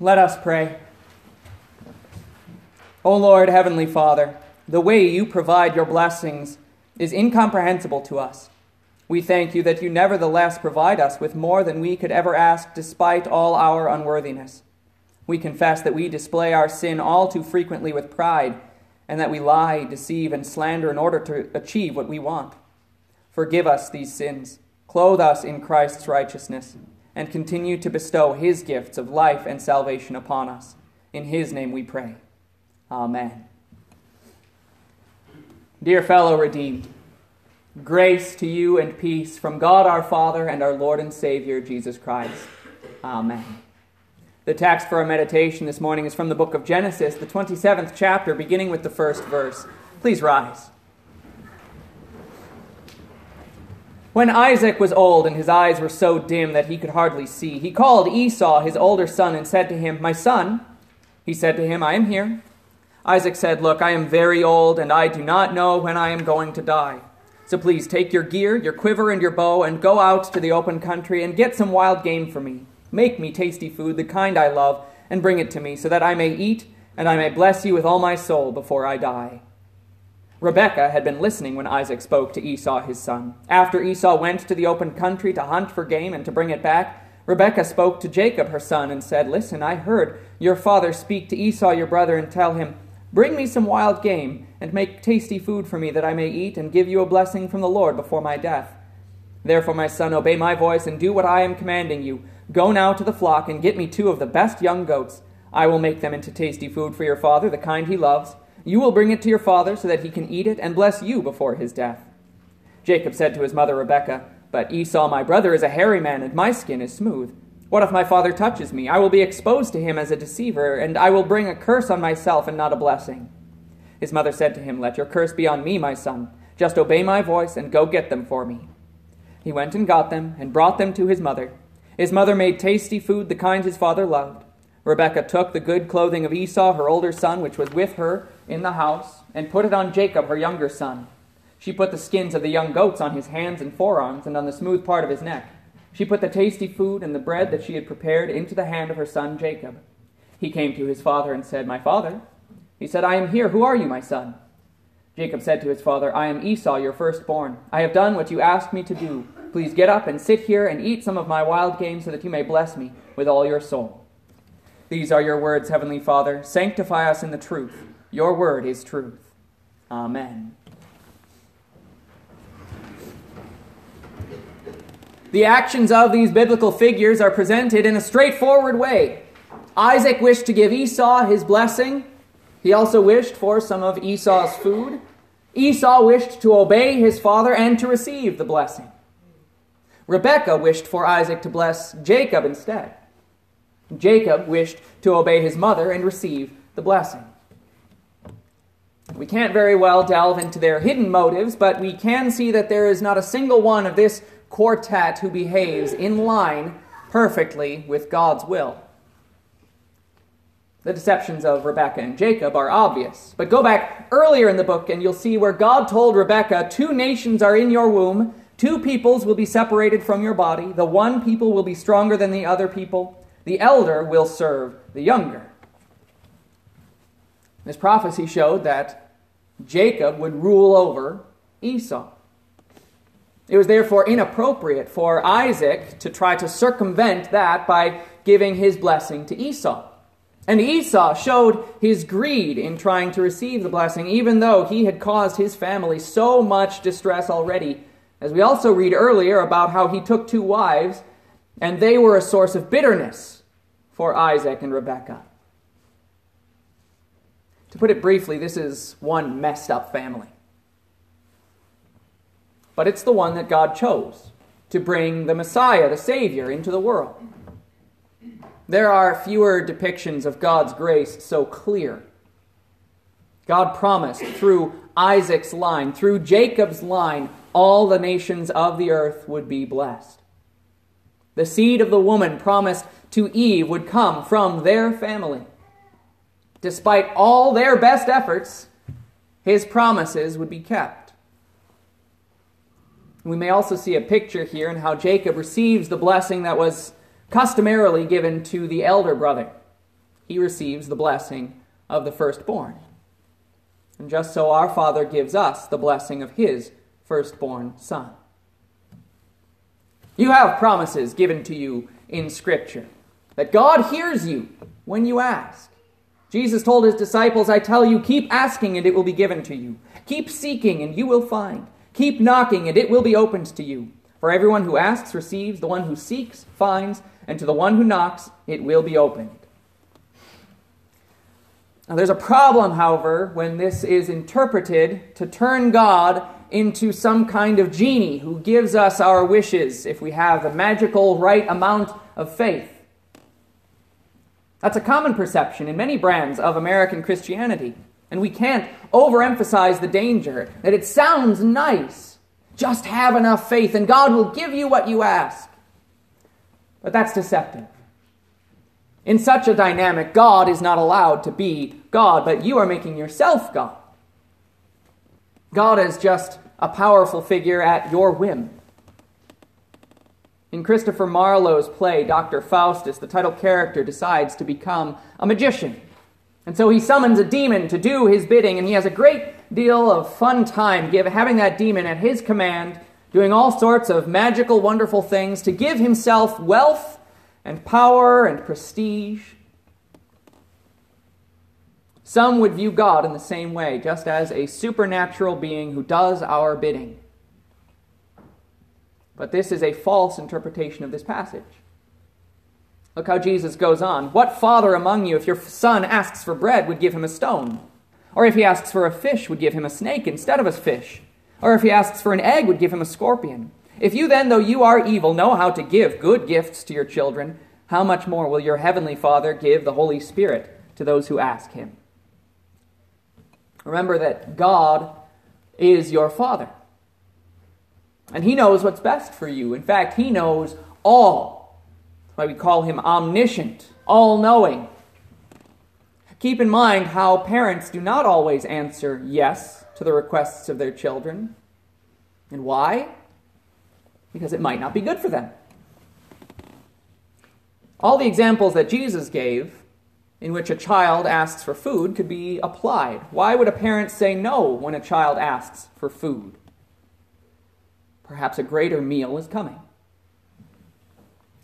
Let us pray. O Lord, Heavenly Father, the way you provide your blessings is incomprehensible to us. We thank you that you nevertheless provide us with more than we could ever ask despite all our unworthiness. We confess that we display our sin all too frequently with pride, and that we lie, deceive, and slander in order to achieve what we want. Forgive us these sins, clothe us in Christ's righteousness, and continue to bestow his gifts of life and salvation upon us. In his name we pray. Amen. Dear fellow redeemed, grace to you and peace from God our Father and our Lord and Savior, Jesus Christ. Amen. The text for our meditation this morning is from the book of Genesis, the 27th chapter, beginning with the first verse. Please rise. When Isaac was old and his eyes were so dim that he could hardly see, he called Esau, his older son, and said to him, My son. He said to him, I am here. Isaac said, Look, I am very old, and I do not know when I am going to die. So please take your gear, your quiver, and your bow, and go out to the open country and get some wild game for me. Make me tasty food, the kind I love, and bring it to me, so that I may eat, and I may bless you with all my soul before I die. Rebekah had been listening when Isaac spoke to Esau his son. After Esau went to the open country to hunt for game and to bring it back, Rebekah spoke to Jacob her son and said, Listen, I heard your father speak to Esau your brother and tell him, Bring me some wild game, and make tasty food for me, that I may eat, and give you a blessing from the Lord before my death. Therefore, my son, obey my voice, and do what I am commanding you. Go now to the flock, and get me two of the best young goats. I will make them into tasty food for your father, the kind he loves. You will bring it to your father, so that he can eat it, and bless you before his death. Jacob said to his mother Rebekah, But Esau my brother is a hairy man, and my skin is smooth. What if my father touches me? I will be exposed to him as a deceiver, and I will bring a curse on myself and not a blessing. His mother said to him, Let your curse be on me, my son. Just obey my voice and go get them for me. He went and got them and brought them to his mother. His mother made tasty food, the kind his father loved. Rebekah took the good clothing of Esau, her older son, which was with her in the house, and put it on Jacob, her younger son. She put the skins of the young goats on his hands and forearms and on the smooth part of his neck. She put the tasty food and the bread that she had prepared into the hand of her son Jacob. He came to his father and said, My father. He said, I am here. Who are you, my son? Jacob said to his father, I am Esau, your firstborn. I have done what you asked me to do. Please get up and sit here and eat some of my wild game so that you may bless me with all your soul. These are your words, Heavenly Father. Sanctify us in the truth. Your word is truth. Amen. The actions of these biblical figures are presented in a straightforward way. Isaac wished to give Esau his blessing. He also wished for some of Esau's food. Esau wished to obey his father and to receive the blessing. Rebekah wished for Isaac to bless Jacob instead. Jacob wished to obey his mother and receive the blessing. We can't very well delve into their hidden motives, but we can see that there is not a single one of this quartet who behaves in line perfectly with God's will. The deceptions of Rebekah and Jacob are obvious. But go back earlier in the book and you'll see where God told Rebekah, Two nations are in your womb, two peoples will be separated from your body, the one people will be stronger than the other people, the elder will serve the younger. This prophecy showed that Jacob would rule over Esau. It was therefore inappropriate for Isaac to try to circumvent that by giving his blessing to Esau. And Esau showed his greed in trying to receive the blessing, even though he had caused his family so much distress already. As we also read earlier about how he took two wives, and they were a source of bitterness for Isaac and Rebekah. To put it briefly, this is one messed up family but it's the one that God chose to bring the Messiah, the Savior, into the world. There are fewer depictions of God's grace so clear. God promised through Isaac's line, through Jacob's line, all the nations of the earth would be blessed. The seed of the woman promised to Eve would come from their family. Despite all their best efforts, his promises would be kept. We may also see a picture here in how Jacob receives the blessing that was customarily given to the elder brother. he receives the blessing of the firstborn. And just so our Father gives us the blessing of his firstborn Son. You have promises given to you in Scripture that God hears you when you ask. Jesus told his disciples, I tell you, keep asking and it will be given to you. Keep seeking and you will find. Keep knocking and it will be opened to you. For everyone who asks receives, the one who seeks finds, and to the one who knocks it will be opened. Now, there's a problem, however, when this is interpreted to turn God into some kind of genie who gives us our wishes if we have the magical right amount of faith. That's a common perception in many brands of American Christianity. And we can't overemphasize the danger that it sounds nice just have enough faith and God will give you what you ask. But that's deceptive. In such a dynamic, God is not allowed to be God, but you are making yourself God. God is just a powerful figure at your whim. In Christopher Marlowe's play, Dr. Faustus, the title character decides to become a magician. And so he summons a demon to do his bidding, and he has a great deal of fun time give, having that demon at his command, doing all sorts of magical, wonderful things to give himself wealth and power and prestige. Some would view God in the same way, just as a supernatural being who does our bidding. But this is a false interpretation of this passage. Look how Jesus goes on. What father among you, if your son asks for bread, would give him a stone? Or if he asks for a fish, would give him a snake instead of a fish? Or if he asks for an egg, would give him a scorpion? If you then, though you are evil, know how to give good gifts to your children, how much more will your heavenly Father give the Holy Spirit to those who ask him? Remember that God is your Father. And he knows what's best for you. In fact, he knows all That's why we call him omniscient, all knowing. Keep in mind how parents do not always answer yes to the requests of their children. And why? Because it might not be good for them. All the examples that Jesus gave in which a child asks for food could be applied. Why would a parent say no when a child asks for food? Perhaps a greater meal is coming.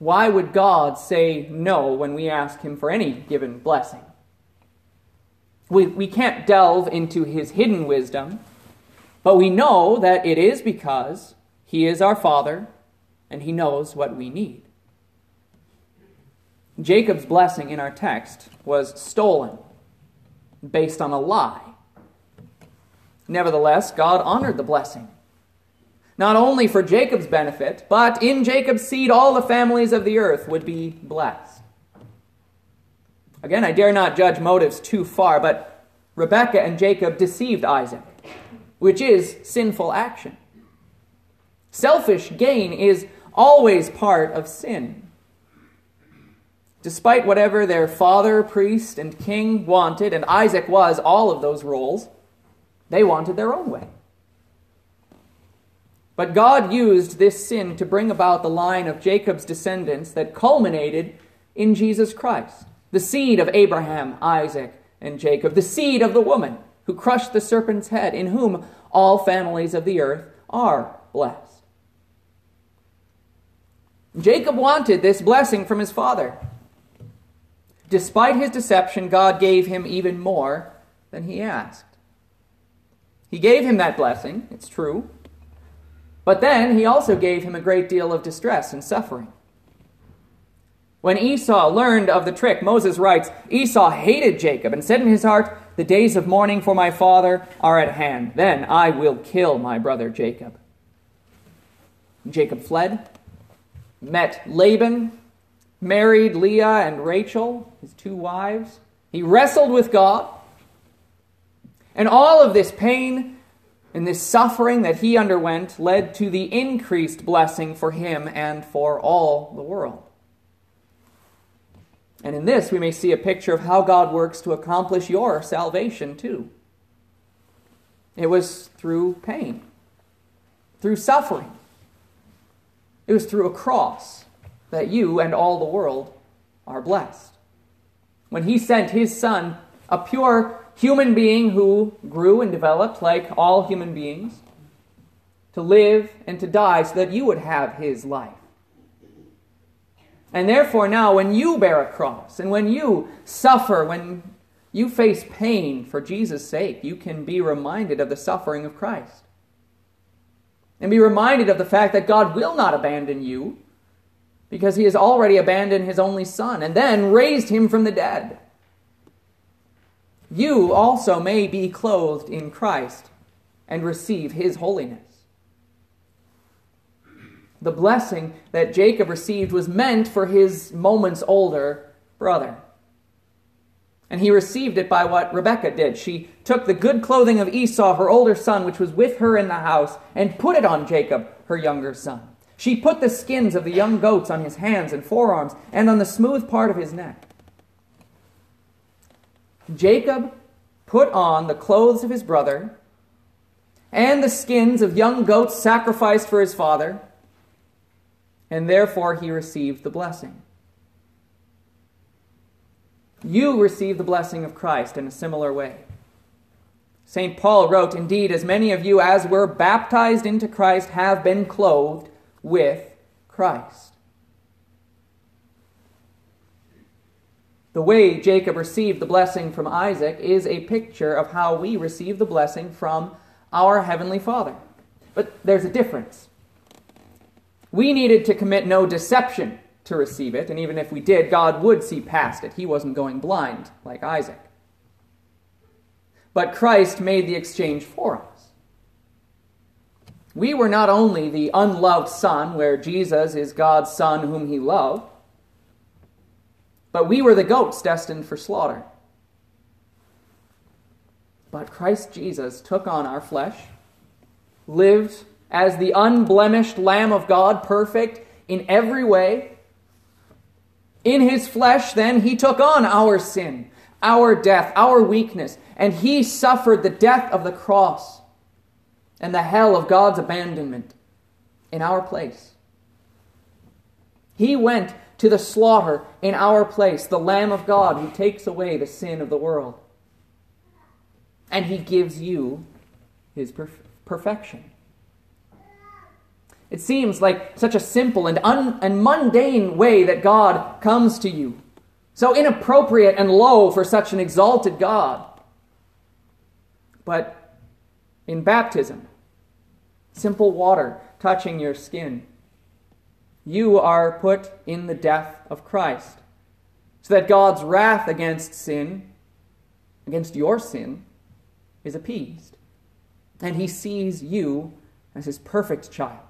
Why would God say no when we ask Him for any given blessing? We, we can't delve into His hidden wisdom, but we know that it is because He is our Father and He knows what we need. Jacob's blessing in our text was stolen based on a lie. Nevertheless, God honored the blessing not only for Jacob's benefit, but in Jacob's seed all the families of the earth would be blessed. Again, I dare not judge motives too far, but Rebekah and Jacob deceived Isaac, which is sinful action. Selfish gain is always part of sin. Despite whatever their father, priest, and king wanted, and Isaac was all of those roles, they wanted their own way. But God used this sin to bring about the line of Jacob's descendants that culminated in Jesus Christ, the seed of Abraham, Isaac, and Jacob, the seed of the woman who crushed the serpent's head, in whom all families of the earth are blessed. Jacob wanted this blessing from his father. Despite his deception, God gave him even more than he asked. He gave him that blessing, it's true, but then he also gave him a great deal of distress and suffering. When Esau learned of the trick, Moses writes Esau hated Jacob and said in his heart, The days of mourning for my father are at hand. Then I will kill my brother Jacob. Jacob fled, met Laban, married Leah and Rachel, his two wives. He wrestled with God. And all of this pain and this suffering that he underwent led to the increased blessing for him and for all the world. And in this, we may see a picture of how God works to accomplish your salvation, too. It was through pain, through suffering. It was through a cross that you and all the world are blessed. when he sent his son, a pure human being who grew and developed like all human beings, to live and to die so that you would have his life. And therefore, now, when you bear a cross and when you suffer, when you face pain for Jesus' sake, you can be reminded of the suffering of Christ. And be reminded of the fact that God will not abandon you because he has already abandoned his only Son and then raised him from the dead. You also may be clothed in Christ and receive his holiness. The blessing that Jacob received was meant for his moments older brother. And he received it by what Rebekah did. She took the good clothing of Esau, her older son, which was with her in the house, and put it on Jacob, her younger son. She put the skins of the young goats on his hands and forearms and on the smooth part of his neck. Jacob put on the clothes of his brother and the skins of young goats sacrificed for his father, and therefore he received the blessing. You receive the blessing of Christ in a similar way. St. Paul wrote, Indeed, as many of you as were baptized into Christ have been clothed with Christ. The way Jacob received the blessing from Isaac is a picture of how we receive the blessing from our Heavenly Father. But there's a difference. We needed to commit no deception to receive it, and even if we did, God would see past it. He wasn't going blind like Isaac. But Christ made the exchange for us. We were not only the unloved son, where Jesus is God's son whom he loved, but we were the goats destined for slaughter. But Christ Jesus took on our flesh, lived as the unblemished Lamb of God, perfect in every way, in his flesh, then, he took on our sin, our death, our weakness, and he suffered the death of the cross and the hell of God's abandonment in our place. He went to the slaughter in our place, the Lamb of God who takes away the sin of the world. And he gives you his perf- perfection. It seems like such a simple and, un- and mundane way that God comes to you. So inappropriate and low for such an exalted God. But in baptism, simple water touching your skin, you are put in the death of Christ, so that God's wrath against sin, against your sin, is appeased. And he sees you as his perfect child.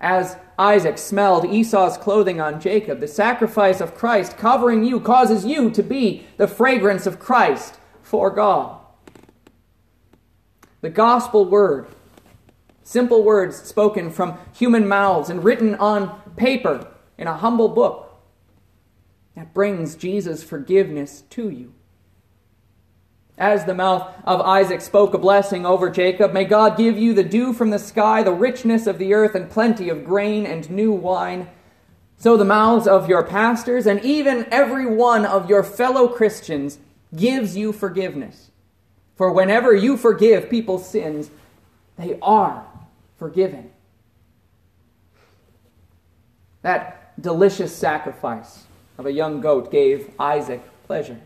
As Isaac smelled Esau's clothing on Jacob, the sacrifice of Christ covering you causes you to be the fragrance of Christ for God. The gospel word, simple words spoken from human mouths and written on paper in a humble book, that brings Jesus' forgiveness to you. As the mouth of Isaac spoke a blessing over Jacob, may God give you the dew from the sky, the richness of the earth, and plenty of grain and new wine. So the mouths of your pastors and even every one of your fellow Christians gives you forgiveness. For whenever you forgive people's sins, they are forgiven. That delicious sacrifice of a young goat gave Isaac pleasure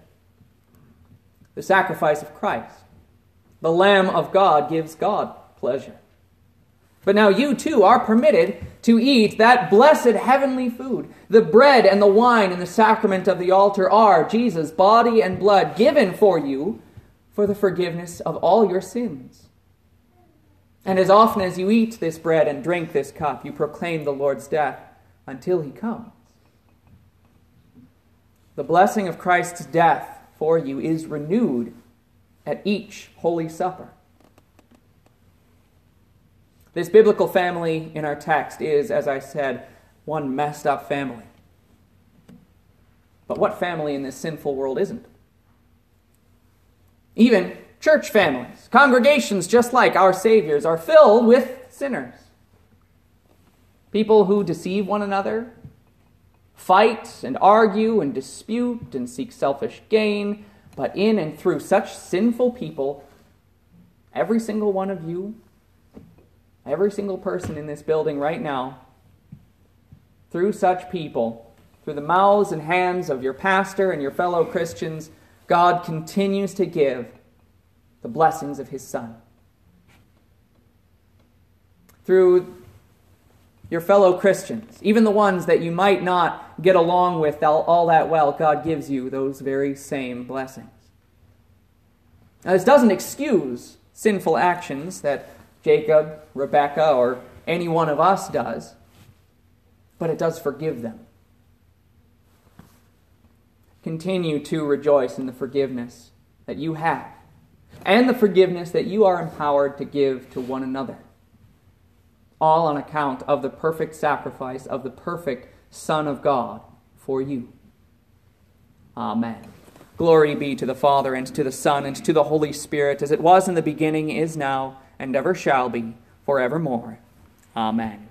the sacrifice of Christ. The Lamb of God gives God pleasure. But now you too are permitted to eat that blessed heavenly food. The bread and the wine and the sacrament of the altar are Jesus' body and blood given for you for the forgiveness of all your sins. And as often as you eat this bread and drink this cup, you proclaim the Lord's death until he comes. The blessing of Christ's death for you is renewed at each Holy Supper. This biblical family in our text is, as I said, one messed up family. But what family in this sinful world isn't? Even church families, congregations just like our Savior's, are filled with sinners. People who deceive one another, fight and argue and dispute and seek selfish gain, but in and through such sinful people, every single one of you, every single person in this building right now, through such people, through the mouths and hands of your pastor and your fellow Christians, God continues to give the blessings of his Son. Through your fellow Christians, even the ones that you might not get along with all, all that well, God gives you those very same blessings. Now, this doesn't excuse sinful actions that Jacob, Rebekah, or any one of us does, but it does forgive them. Continue to rejoice in the forgiveness that you have and the forgiveness that you are empowered to give to one another all on account of the perfect sacrifice of the perfect Son of God for you. Amen. Glory be to the Father, and to the Son, and to the Holy Spirit, as it was in the beginning, is now, and ever shall be, forevermore. Amen.